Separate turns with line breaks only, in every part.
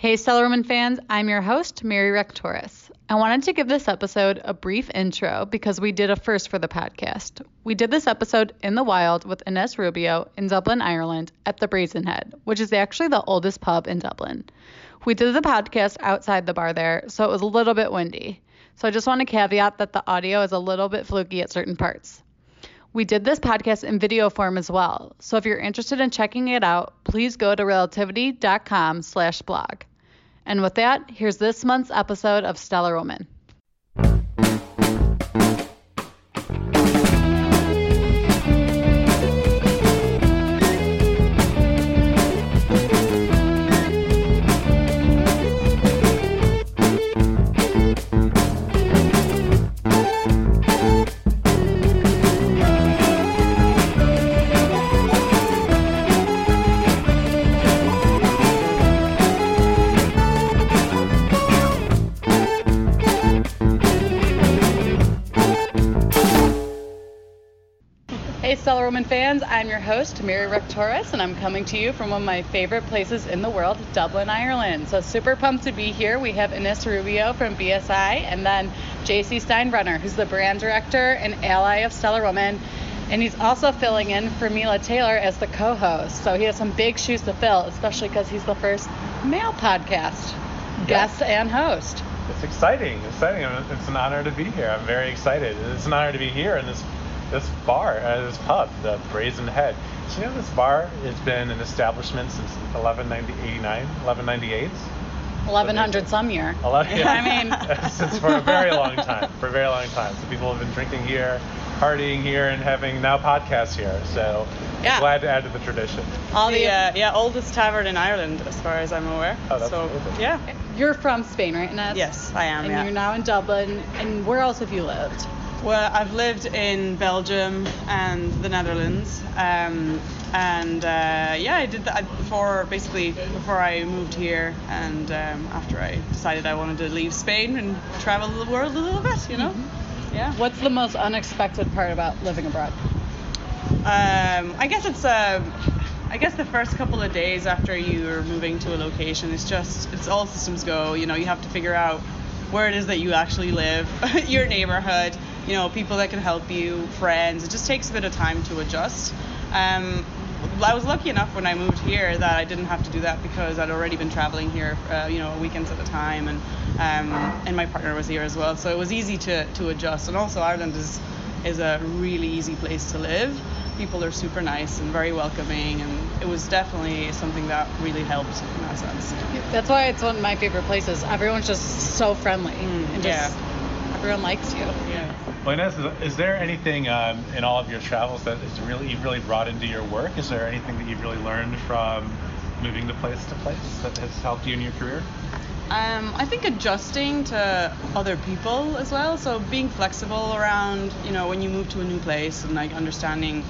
Hey, Stellar Women fans, I'm your host, Mary Rechtoris. I wanted to give this episode a brief intro because we did a first for the podcast. We did this episode in the wild with Ines Rubio in Dublin, Ireland, at the Brazen Head, which is actually the oldest pub in Dublin. We did the podcast outside the bar there, so it was a little bit windy. So I just want to caveat that the audio is a little bit fluky at certain parts. We did this podcast in video form as well, so if you're interested in checking it out, please go to relativity.com slash blog. And with that, here's this month's episode of Stellar Woman. Your host, Mary Rechtoris, and I'm coming to you from one of my favorite places in the world, Dublin, Ireland. So, super pumped to be here. We have Ines Rubio from BSI, and then JC Steinbrenner, who's the brand director and ally of Stellar Woman. And he's also filling in for Mila Taylor as the co host. So, he has some big shoes to fill, especially because he's the first male podcast guest and host.
It's exciting, exciting. It's an honor to be here. I'm very excited. It's an honor to be here in this this bar, uh, this pub, the Brazen Head. So you know this bar has been an establishment since 1189, 1198.
1100 some year.
11, yeah.
I mean,
since for a very long time, for a very long time. So people have been drinking here, partying here, and having now podcasts here. So
Yeah.
glad to add to the tradition.
all
the
the.
uh, yeah oldest tavern in Ireland, as far as I'm aware.
Oh, that's
so
amazing.
yeah,
You're from Spain, right, Ines?
yes, I am.
And
yeah.
you're now in Dublin. And where else have you lived?
Well, I've lived in Belgium and the Netherlands, um, and uh, yeah, I did that before basically before I moved here, and um, after I decided I wanted to leave Spain and travel the world a little bit, you know. Yeah.
What's the most unexpected part about living abroad?
Um, I guess it's um, I guess the first couple of days after you're moving to a location, it's just it's all systems go. You know, you have to figure out where it is that you actually live, your neighborhood, you know, people that can help you, friends. It just takes a bit of time to adjust. Um, I was lucky enough when I moved here that I didn't have to do that because I'd already been traveling here, uh, you know, weekends at a time, and um, and my partner was here as well, so it was easy to, to adjust. And also Ireland is is a really easy place to live. People are super nice and very welcoming, and it was definitely something that really helped in that sense.
That's why it's one of my favorite places. Everyone's just so friendly and just everyone likes you.
Well, Ines, is, there anything um, in all of your travels that is really you've really brought into your work? Is there anything that you've really learned from moving to place to place that has helped you in your career?
Um, I think adjusting to other people as well. So being flexible around, you know, when you move to a new place and like understanding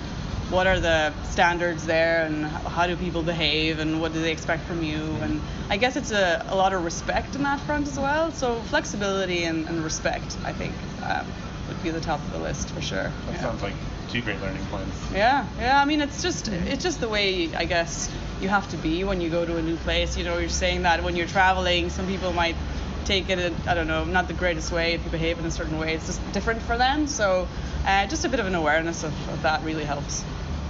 what are the standards there and how do people behave and what do they expect from you. And I guess it's a, a lot of respect in that front as well. So flexibility and, and respect, I think, um, would be the top of the list for sure.
That
Yeah.
sounds like two great learning points.
Yeah, yeah. I mean, it's just it's just the way I guess you have to be when you go to a new place. You know, you're saying that when you're traveling, some people might take it, in, I don't know, not the greatest way if you behave in a certain way. It's just different for them. So, uh, just a bit of an awareness of, of that really helps.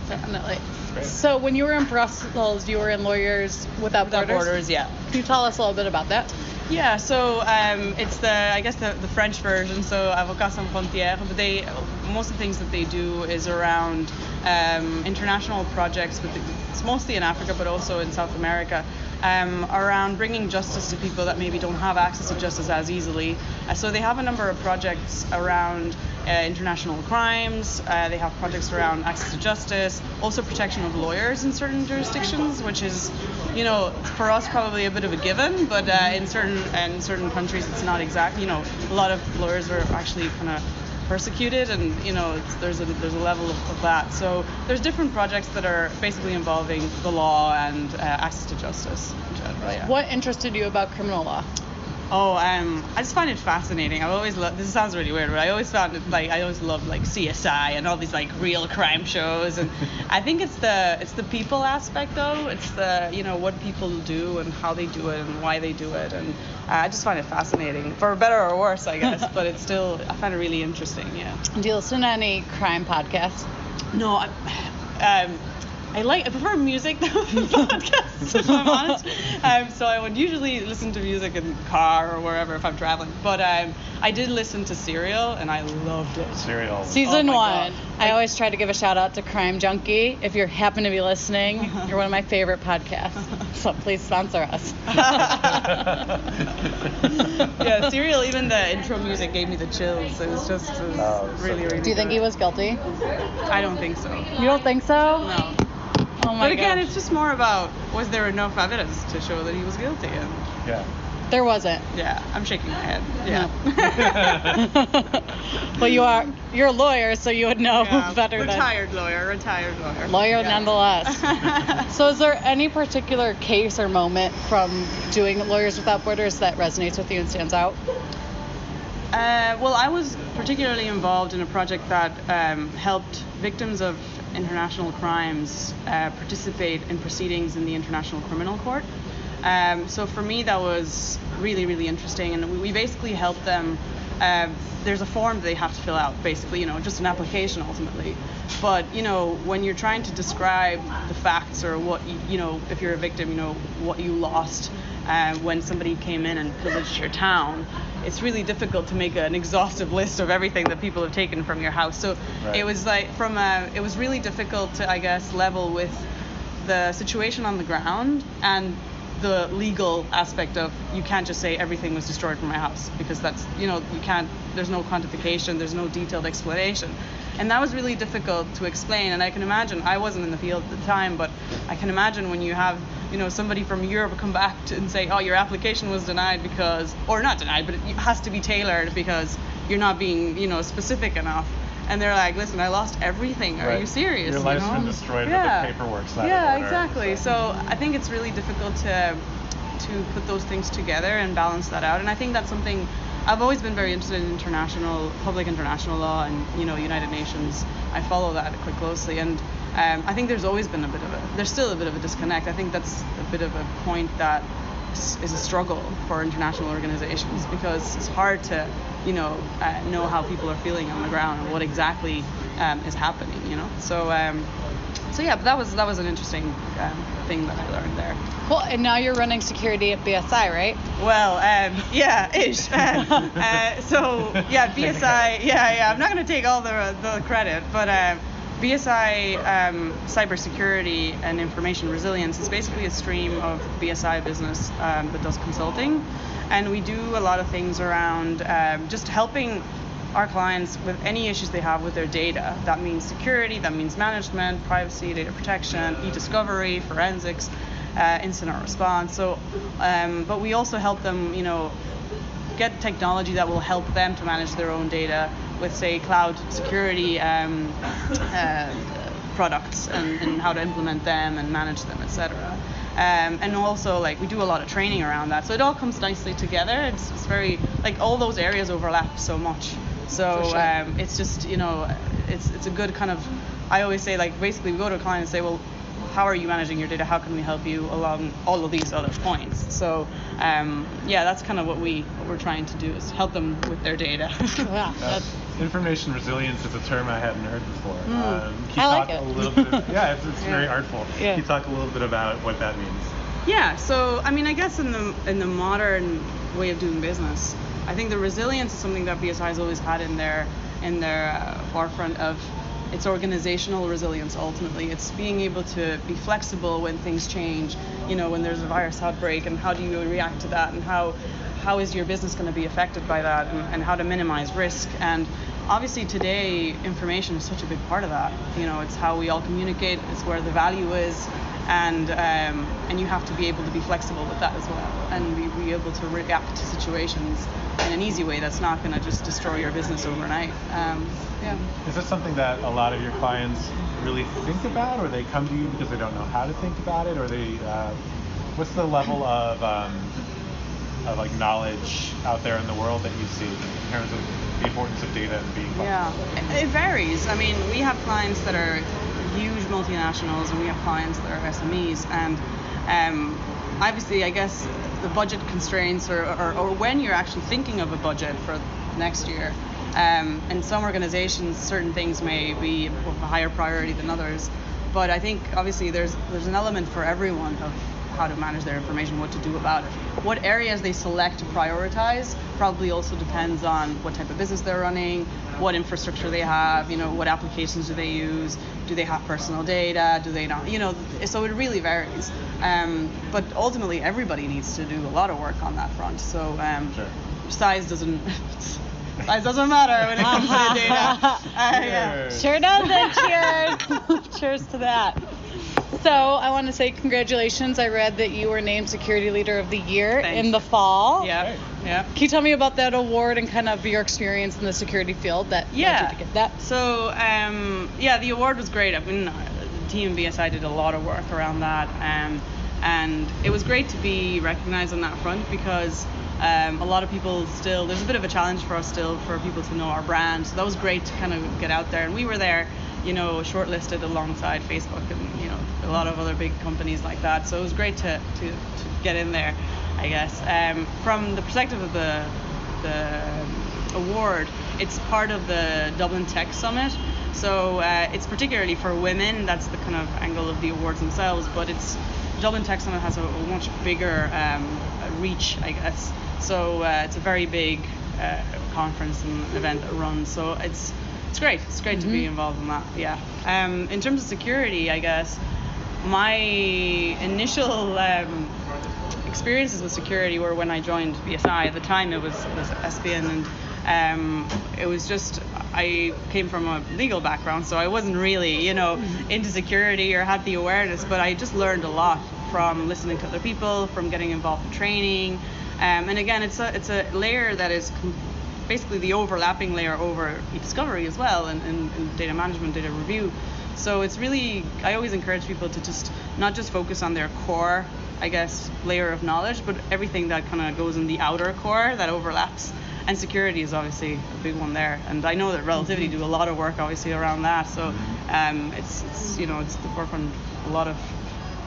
Definitely. So when you were in Brussels, you were in Lawyers Without,
Without
Borders.
borders, yeah.
Can you tell us a little bit about that?
Yeah, so um, it's the I guess the, the French version, so Avocats Sans Frontières. But they most of the things that they do is around um, international projects, with the, it's mostly in Africa, but also in South America, um, around bringing justice to people that maybe don't have access to justice as easily. Uh, so they have a number of projects around uh, international crimes. Uh, they have projects around access to justice, also protection of lawyers in certain jurisdictions, which is, you know, for us probably a bit of a given, but uh, in certain in certain countries it's not exactly. You know, a lot of lawyers are actually kind of persecuted, and you know, there's a there's a level of, of that. So there's different projects that are basically involving the law and uh, access to justice in general. Yeah.
What interested you about criminal law?
Oh, um, I just find it fascinating. I've always loved. This sounds really weird, but I always found it like I always loved like CSI and all these like real crime shows, and I think it's the it's the people aspect though. It's the you know what people do and how they do it and why they do it, and uh, I just find it fascinating for better or worse, I guess. but it's still I find it really interesting. Yeah.
Do you listen to any crime podcasts?
No, I, um, I like I prefer music than podcasts if I'm honest. Um, so I would usually listen to music in the car or wherever if I'm traveling. But um, I did listen to Serial and I loved it.
Serial.
Season
Oh my
one.
God.
I always try to give a shout out to Crime Junkie. If you happen to be listening, you're one of my favorite podcasts. So please sponsor us.
yeah, Serial. Even the intro music gave me the chills. It was just it was
Oh,
really
good.
really.
Do you think he was guilty?
I don't think so.
You don't think so?
No.
Oh my
But again,
gosh.
it's just more about was there enough evidence to show that he was guilty? And
yeah.
There wasn't.
yeah, I'm shaking my head. Yeah.
well, you are you're a lawyer, so you would know
Yeah,
better
retired lawyer, retired lawyer.
lawyer
Yeah.
nonetheless. so, is there any particular case or moment from doing Lawyers Without Borders that resonates with you and stands out?
Uh, well, I was particularly involved in a project that um, helped victims of international crimes uh, participate in proceedings in the International Criminal Court. Um, so for me, that was really, really interesting, and we, basically helped them. Uh, there's a form they have to fill out, basically, you know, just an application ultimately. But you know, when you're trying to describe the facts or what you, you know, if you're a victim, you know, what you lost uh, when somebody came in and pillaged your town, it's really difficult to make an exhaustive list of everything that people have taken from your house. So
Right.
it was like from a, it was really difficult to, I guess, level with the situation on the ground and the legal aspect of you can't just say everything was destroyed from my house because that's you know you can't there's no quantification there's no detailed explanation and that was really difficult to explain and i can imagine i wasn't in the field at the time but i can imagine when you have you know somebody from europe come back to, and say oh your application was denied because or not denied but it has to be tailored because you're not being you know specific enough and they're like listen i lost everything are
Right.
you serious
Your
you
life's
know?
been destroyed,
yeah.
the paperwork's not in
yeah
order,
exactly
so-
so I think it's really difficult to to put those things together and balance that out. And I think that's something I've always been very interested in international public international law and you know United Nations. I follow that quite closely, and um, I think there's always been a bit of a there's still a bit of a disconnect. I think that's a bit of a point that is a struggle for international organizations because it's hard to you know uh, know how people are feeling on the ground and what exactly um, is happening. You know, so. Um, so yeah, but that was that was an interesting um, thing that I learned there.
Well, And now you're running security at BSI, right?
Well, um, yeah, ish. Uh, uh, so yeah, BSI. Yeah, yeah. I'm not gonna take all the the credit, but um, BSI um, cybersecurity and information resilience is basically a stream of BSI business um, that does consulting, and we do a lot of things around um, just helping our clients with any issues they have with their data. That means security, that means management, privacy, data protection, e-discovery, forensics, uh, incident response. So, um, but we also help them, you know, get technology that will help them to manage their own data with, say, cloud security um, uh, products and, and how to implement them and manage them, etc. Um, and also, like, we do a lot of training around that. So it all comes nicely together. It's, it's very, like, all those areas overlap so much. So
sure.
um, it's just, you know, it's, it's a good kind of, I always say, like, basically, we go to a client and say, well, how are you managing your data? How can we help you along all of these other points? So um, yeah, that's kind of what we what we're trying to do is help them with their data.
Yeah, that's,
information resilience is a term I hadn't heard before. Um, can
I like it.
a little bit? Yeah, it's, it's very artful.
Yeah.
Can you talk a little bit about what that means?
yeah. So I mean, I guess in the in the modern way of doing business, I think the resilience is something that BSI has always had in their in their uh, forefront of its organizational resilience ultimately it's being able to be flexible when things change you know when there's a virus outbreak and how do you react to that and how how is your business going to be affected by that and, and how to minimize risk and obviously today information is such a big part of that you know it's how we all communicate it's where the value is and um, and you have to be able to be flexible with that as well and be, be able to react to situations in an easy way that's not going to just destroy your business overnight um, yeah
Is this something that a lot of your clients really think about, or they come to you because they don't know how to think about it, or they? Uh, what's the level of um, of like knowledge out there in the world that you see in terms of the importance of data and being
Yeah, it, it varies. I mean, we have clients that are huge multinationals, and we have clients that are SMEs, and um, obviously, I guess the budget constraints, or, or, or when you're actually thinking of a budget for next year. Um, in some organizations, certain things may be of a higher priority than others, but I think obviously there's there's an element for everyone of how to manage their information, what to do about it. What areas they select to prioritize probably also depends on what type of business they're running, what infrastructure they have, you know, what applications do they use, do they have personal data, do they not, you know, so it really varies. Um, but ultimately, everybody needs to do a lot of work on that front. So um,
Sure.
size doesn't. Size doesn't matter when it comes to data. Uh, yeah.
Sure.
Sure doesn't. Cheers. Cheers to that. So I want to say congratulations. I read that you were named Security Leader of the Year
Thanks.
in the fall.
Yeah, yeah.
Can you tell me about that award and kind of your experience in the security field that led
Yeah.
you to get that?
So um, yeah, the award was great. I mean, uh, the team BSI did a lot of work around that, um, and it was great to be recognized on that front because um, a lot of people still there's a bit of a challenge for us still for people to know our brand. So that was great to kind of get out there, and we were there, you know, shortlisted alongside Facebook and you know a lot of other big companies like that. So it was great to to, to get in there, I guess. Um, from the perspective of the the award. It's part of the Dublin Tech Summit. So uh, it's particularly for women. That's the kind of angle of the awards themselves. But it's Dublin Tech Summit has a, a much bigger um, reach, I guess. So uh, it's a very big uh, conference and event that runs. So it's it's great. It's great to be involved in that. Yeah. Um, in terms of security, I guess my initial um, experiences with security were when I joined BSI. At the time, it was, it was Espion, and um, it was just I came from a legal background, so I wasn't really, you know, into security or had the awareness. But I just learned a lot from listening to other people, from getting involved in training, um, and again, it's a it's a layer that is. Com- basically the overlapping layer over e-discovery as well and, and, and data management, data review. So it's really, I always encourage people to just not just focus on their core, I guess, layer of knowledge, but everything that kind of goes in the outer core that overlaps. And security is obviously a big one there. And I know that Relativity do a lot of work obviously around that. So um, it's, it's, you know, it's the forefront of a lot of,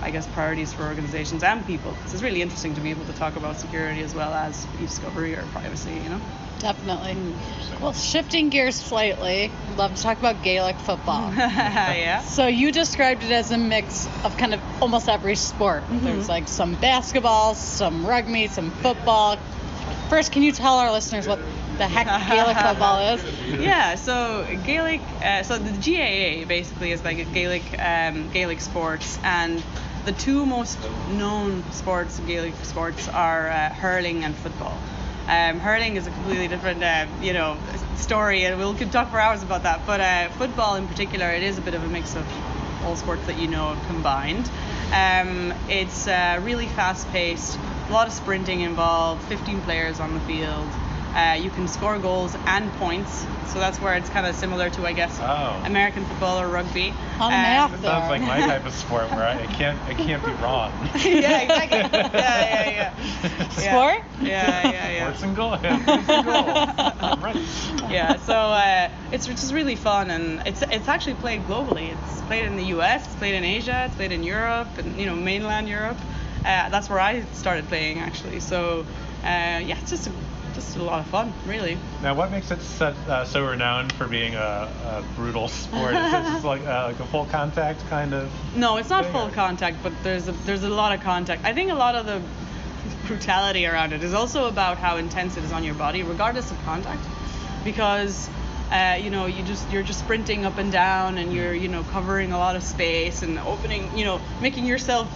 I guess, priorities for organizations and people. So it's really interesting to be able to talk about security as well as e-discovery or privacy, you know?
Definitely. Well, shifting gears slightly, love to talk about Gaelic football.
yeah.
So you described it as a mix of kind of almost every sport. There's like some basketball, some rugby, some football. First, can you tell our listeners what the heck Gaelic football is?
yeah, so Gaelic, uh, so the GAA basically is like a Gaelic um, Gaelic sports, and the two most known sports, Gaelic sports, are uh, hurling and football. Um, hurling is a completely different, uh, you know, story, and we'll could talk for hours about that. But uh, football in particular, it is a bit of a mix of all sports that you know combined. Um, it's uh, really fast-paced, a lot of sprinting involved, 15 players on the field. Uh, you can score goals and points, so that's where it's kind of similar to, I guess,
Oh.
American football or rugby.
On the map.
That sounds like my type of sport where I, I can't I can't be wrong.
yeah, exactly. Yeah, yeah, yeah. Yeah.
Sport?
Yeah, yeah, yeah.
Sports and goal. Yeah, sports and goal. Right.
yeah, so uh, it's just really fun, and it's it's actually played globally. It's played in the U.S., it's played in Asia, it's played in Europe, and you know mainland Europe. Uh, that's where I started playing actually. So uh, yeah, it's just a, just a lot of fun, really.
Now, what makes it so, uh, so renowned for being a, a brutal sport? Is it just like uh, like a full contact kind of?
No, it's not full
or-
contact, but there's a, there's a lot of contact. I think a lot of the brutality around it is also about how intense it is on your body, regardless of contact, because uh, you know you just you're just sprinting up and down, and you're you know covering a lot of space and opening, you know, making yourself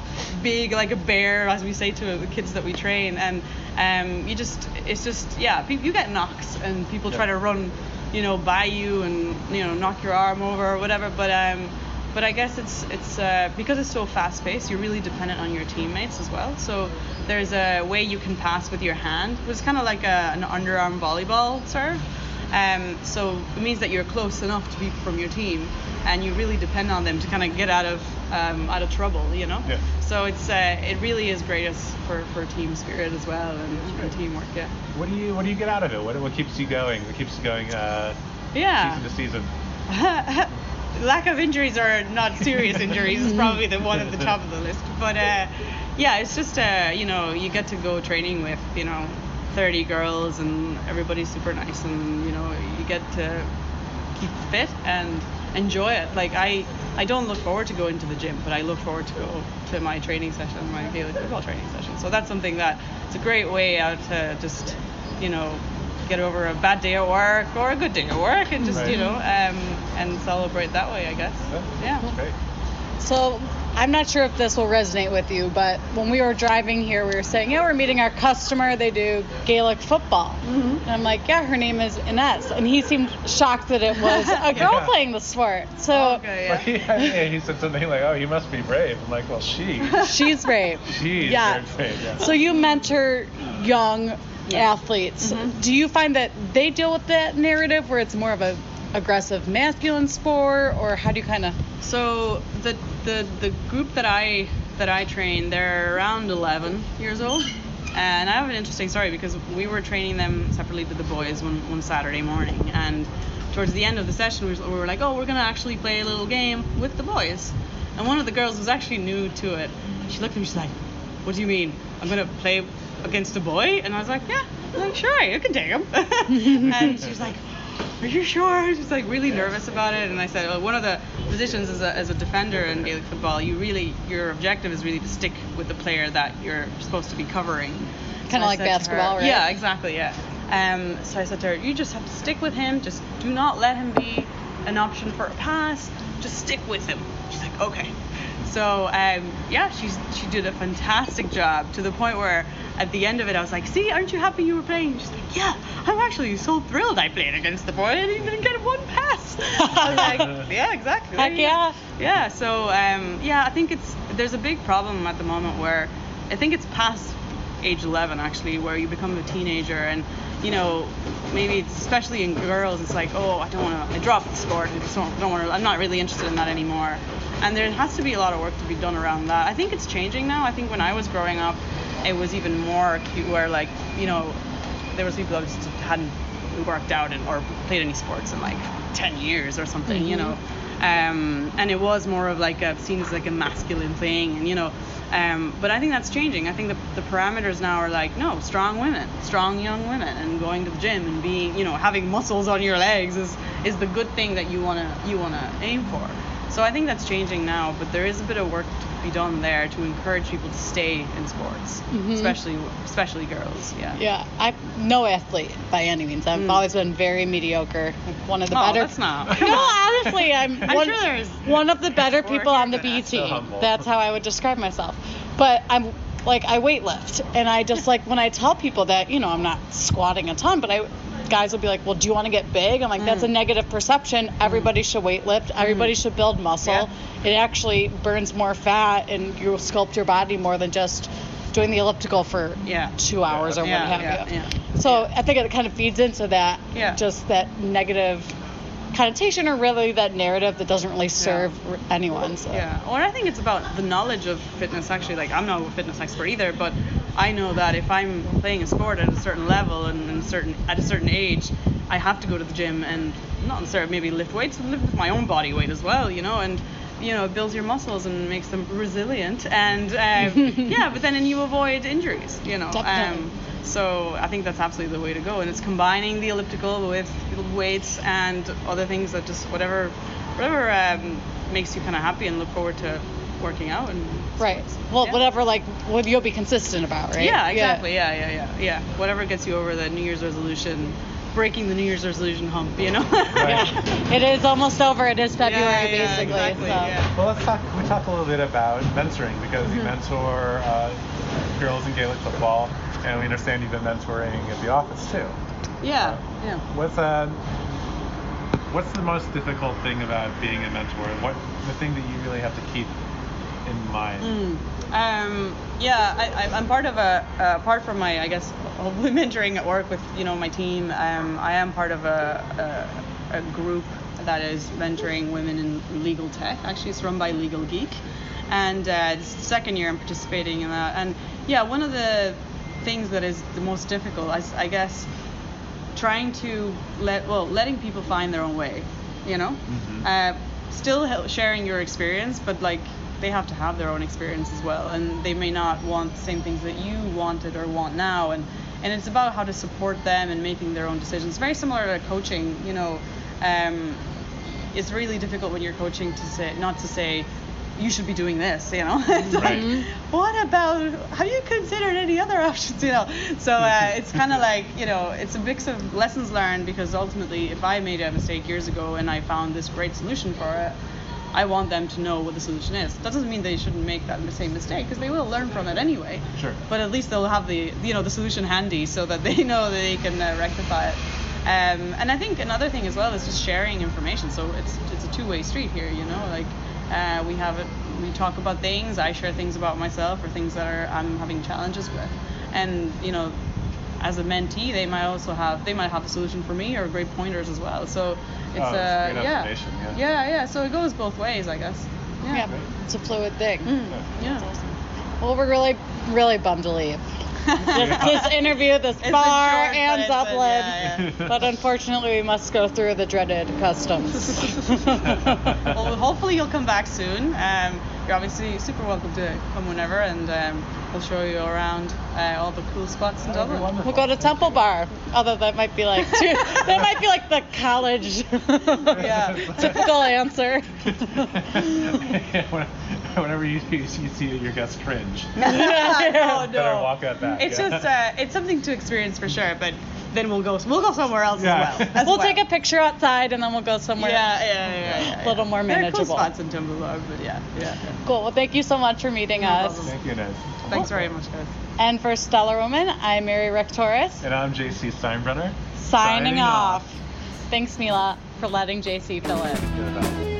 big like a bear, as we say to the kids that we train, and um, you just it's just yeah, you get knocks, and people try to run, you know, by you and you know knock your arm over or whatever, but um but I guess it's it's uh, because it's so fast paced. You're really dependent on your teammates as well. So there's a way you can pass with your hand, which is kind of like a, an underarm volleyball serve. Um, so it means that you're close enough to people from your team, and you really depend on them to kind of get out of um, out of trouble, you know.
Yeah.
So it's uh, it really is great for, for team spirit as well and, and teamwork. Yeah.
What do you What do you get out of it? What What keeps you going? What keeps you going uh,
Yeah.
season to season?
lack of injuries or not serious injuries is probably the one at the top of the list. But uh, yeah, it's just uh, you know you get to go training with you know 30 girls and everybody's super nice and you know you get to keep fit and enjoy it. Like I I don't look forward to going to the gym, but I look forward to go to my training session, my Gaelic football training session. So that's something that it's a great way out to just you know get over a bad day at work or a good day at work and just
Right.
you know um, and celebrate that way, I guess. Yeah.
That's great.
So I'm not sure if this will resonate with you, but when we were driving here, we were saying, yeah, we're meeting our customer. They do Gaelic football.
Mm-hmm.
And I'm like, yeah, her name is Ines. And he seemed shocked that it was a girl
Yeah.
playing the sport. So
Okay.
Well,
Yeah.
yeah, he said something like, "Oh, you must be brave." I'm like, "Well, she,
she's brave.
she's
Yeah.
very brave." Yeah.
So you mentor young
Yeah.
athletes.
Mhm.
Do you find that they deal with that narrative where it's more of a aggressive masculine sport, or how do you kind of?
So the the the group that I that I train, they're around 11 years old. And I have an interesting story because we were training them separately to the boys one, one Saturday morning. And towards the end of the session, we, were like, oh, we're going to actually play a little game with the boys. And one of the girls was actually new to it. She looked at me, she's like, what do you mean? I'm going to play against a boy? And I was like, yeah. I'm like, sure, you can take him. and she was like, are you sure? She's like really nervous about it. And I said, well, one of the positions as a, as a defender in Gaelic football, you really, your objective is really to stick with the player that you're supposed to be covering.
Kinda
I
like
said to her-
basketball, right?
Yeah, exactly, yeah. Um, so I said to her, you just have to stick with him. Just do not let him be an option for a pass. Just stick with him. She's like, okay. So um, yeah, she's she did a fantastic job to the point where at the end of it I was like, see, aren't you happy you were playing? She's like, yeah, I'm actually so thrilled I played against the boy. I didn't even get one pass. I was like, yeah, exactly.
Heck yeah.
Yeah. So um, yeah, I think it's there's a big problem at the moment where I think it's past age 11 actually where you become a teenager and you know maybe it's, especially in girls it's like oh I don't want to I dropped the sport I just don't, don't want to I'm not really interested in that anymore and there has to be a lot of work to be done around that. I think it's changing now. I think when I was growing up it was even more acute where like you know there was people that just hadn't worked out and, or played any sports in like 10 years or something you know? Um, and it was more of like a seen as like a masculine thing and you know um, but I think that's changing. I think the, the parameters now are like no strong women strong young women and going to the gym and being you know having muscles on your legs is is the good thing that you want to you want to aim for so I think that's changing now but there is a bit of work to be done there to encourage people to stay in sports especially especially girls yeah
Yeah, I'm no athlete by any means. I've
Mm.
always been very mediocre. One of the
Oh,
better.
that's not-
No, honestly, I'm,
I'm
one,
sure
one of the better people on the B.
So
team. That's how I would describe myself. But I'm like I weightlift, and I just like when I tell people that you know I'm not squatting a ton, but I guys will be like, well, do you want to get big? I'm like, that's a mm. negative perception. Mm. Everybody should weightlift. Everybody mm. should build muscle. It actually burns more fat, and you sculpt your body more than just doing the elliptical for
Yeah.
two hours or
Yeah,
what have
yeah,
you.
yeah.
So I think it kind of feeds into that,
Yeah.
just that negative connotation or really that narrative that doesn't really serve r anyone. So.
Yeah, well, I think it's about the knowledge of fitness. Actually, like I'm not a fitness expert either, but I know that if I'm playing a sport at a certain level and, and certain at a certain age, I have to go to the gym and not necessarily maybe lift weights, but lift with my own body weight as well, you know, and you know it builds your muscles and makes them resilient, and um, yeah, but then and you avoid injuries, you know. Um, so I think that's absolutely the way to go, and it's combining the elliptical with weights and other things that just whatever, whatever um, makes you kind of happy and look forward to working out and.
Right. Well,
Yeah.
whatever like what you'll be consistent about, right?
Yeah, exactly. Yeah. yeah, yeah, yeah, Whatever gets you over the New Year's resolution, breaking the New Year's resolution hump, you know.
Yeah. It is almost over. It is February
Yeah, yeah,
basically.
exactly,
so.
yeah.
Well, let's talk. Can we talk a little bit about mentoring because
Mm-hmm.
you mentor uh, girls in Gaelic football, and we understand you've been mentoring at the office too.
yeah, yeah.
What's uh, what's the most difficult thing about being a mentor? What the thing that you really have to keep in mind?
Mm. Um, yeah, I, I, I'm part of a, uh, apart from my, I guess, hopefully mentoring at work with, you know, my team, um, I am part of a, a, a group, that is mentoring women in legal tech. Actually, it's run by Legal Geek, and uh, it's the second year I'm participating in that. And yeah, one of the things that is the most difficult, I, I guess, trying to let well letting people find their own way. You know,
Mhm.
uh, still sharing your experience, but like they have to have their own experience as well, and they may not want the same things that you wanted or want now, and and it's about how to support them and making their own decisions. Very similar to coaching, you know. Um, it's really difficult when you're coaching to say not to say you should be doing this you know it's like
Right.
what about have you considered any other options you know so uh, it's kind of like you know it's a mix of lessons learned because ultimately if i made a mistake years ago and i found this great solution for it i want them to know what the solution is that doesn't mean they shouldn't make that same mistake because they will learn from it anyway
Sure.
but at least they'll have the you know the solution handy so that they know that they can uh, rectify it um, and I think another thing as well is just sharing information. So it's it's a two-way street here, you know. Like uh, we have it, we talk about things. I share things about myself or things that are I'm having challenges with, and you know, as a mentee, they might also have they might have a solution for me or great pointers as well. So it's
Oh,
uh,
that's
yeah,
yeah.
yeah, yeah. So it goes both ways, I guess. Yeah.
Yeah, it's a fluid thing.
Mm, yeah.
Well, we're really, really bummed to leave. This, this interview, this
It's a
bar,
short, but
and
it's
Dublin.
yeah, yeah.
But unfortunately, we must go through the dreaded customs.
well, hopefully you'll come back soon. Um, you're obviously super welcome to come whenever, and um, we'll show you around uh, all the cool spots in
That'd
Dublin.
We'll go to Temple Bar. Although that might be like too, that might be like the college typical answer.
Whenever you, you, you see your guests cringe,
no,
better walk that back.
It's
yeah.
just uh, it's something to experience for sure, but then we'll go we'll go somewhere else
Yeah.
as well. as
we'll
well.
take a picture outside and then we'll go somewhere.
Yeah, yeah, yeah, yeah, yeah.
A little more manageable.
There are
manageable.
cool spots in Temple Bar, but yeah, yeah. yeah.
Cool. Well, thank you so much for meeting
No
us.
problem.
Thank you, Ned.
Thanks very oh. much, guys.
And for Stellar Woman, I'm Mary Rechtoris,
And I'm JC Steinbrenner.
signing,
Signing
off.
off.
Thanks, Mila, for letting JC fill in.
Good enough.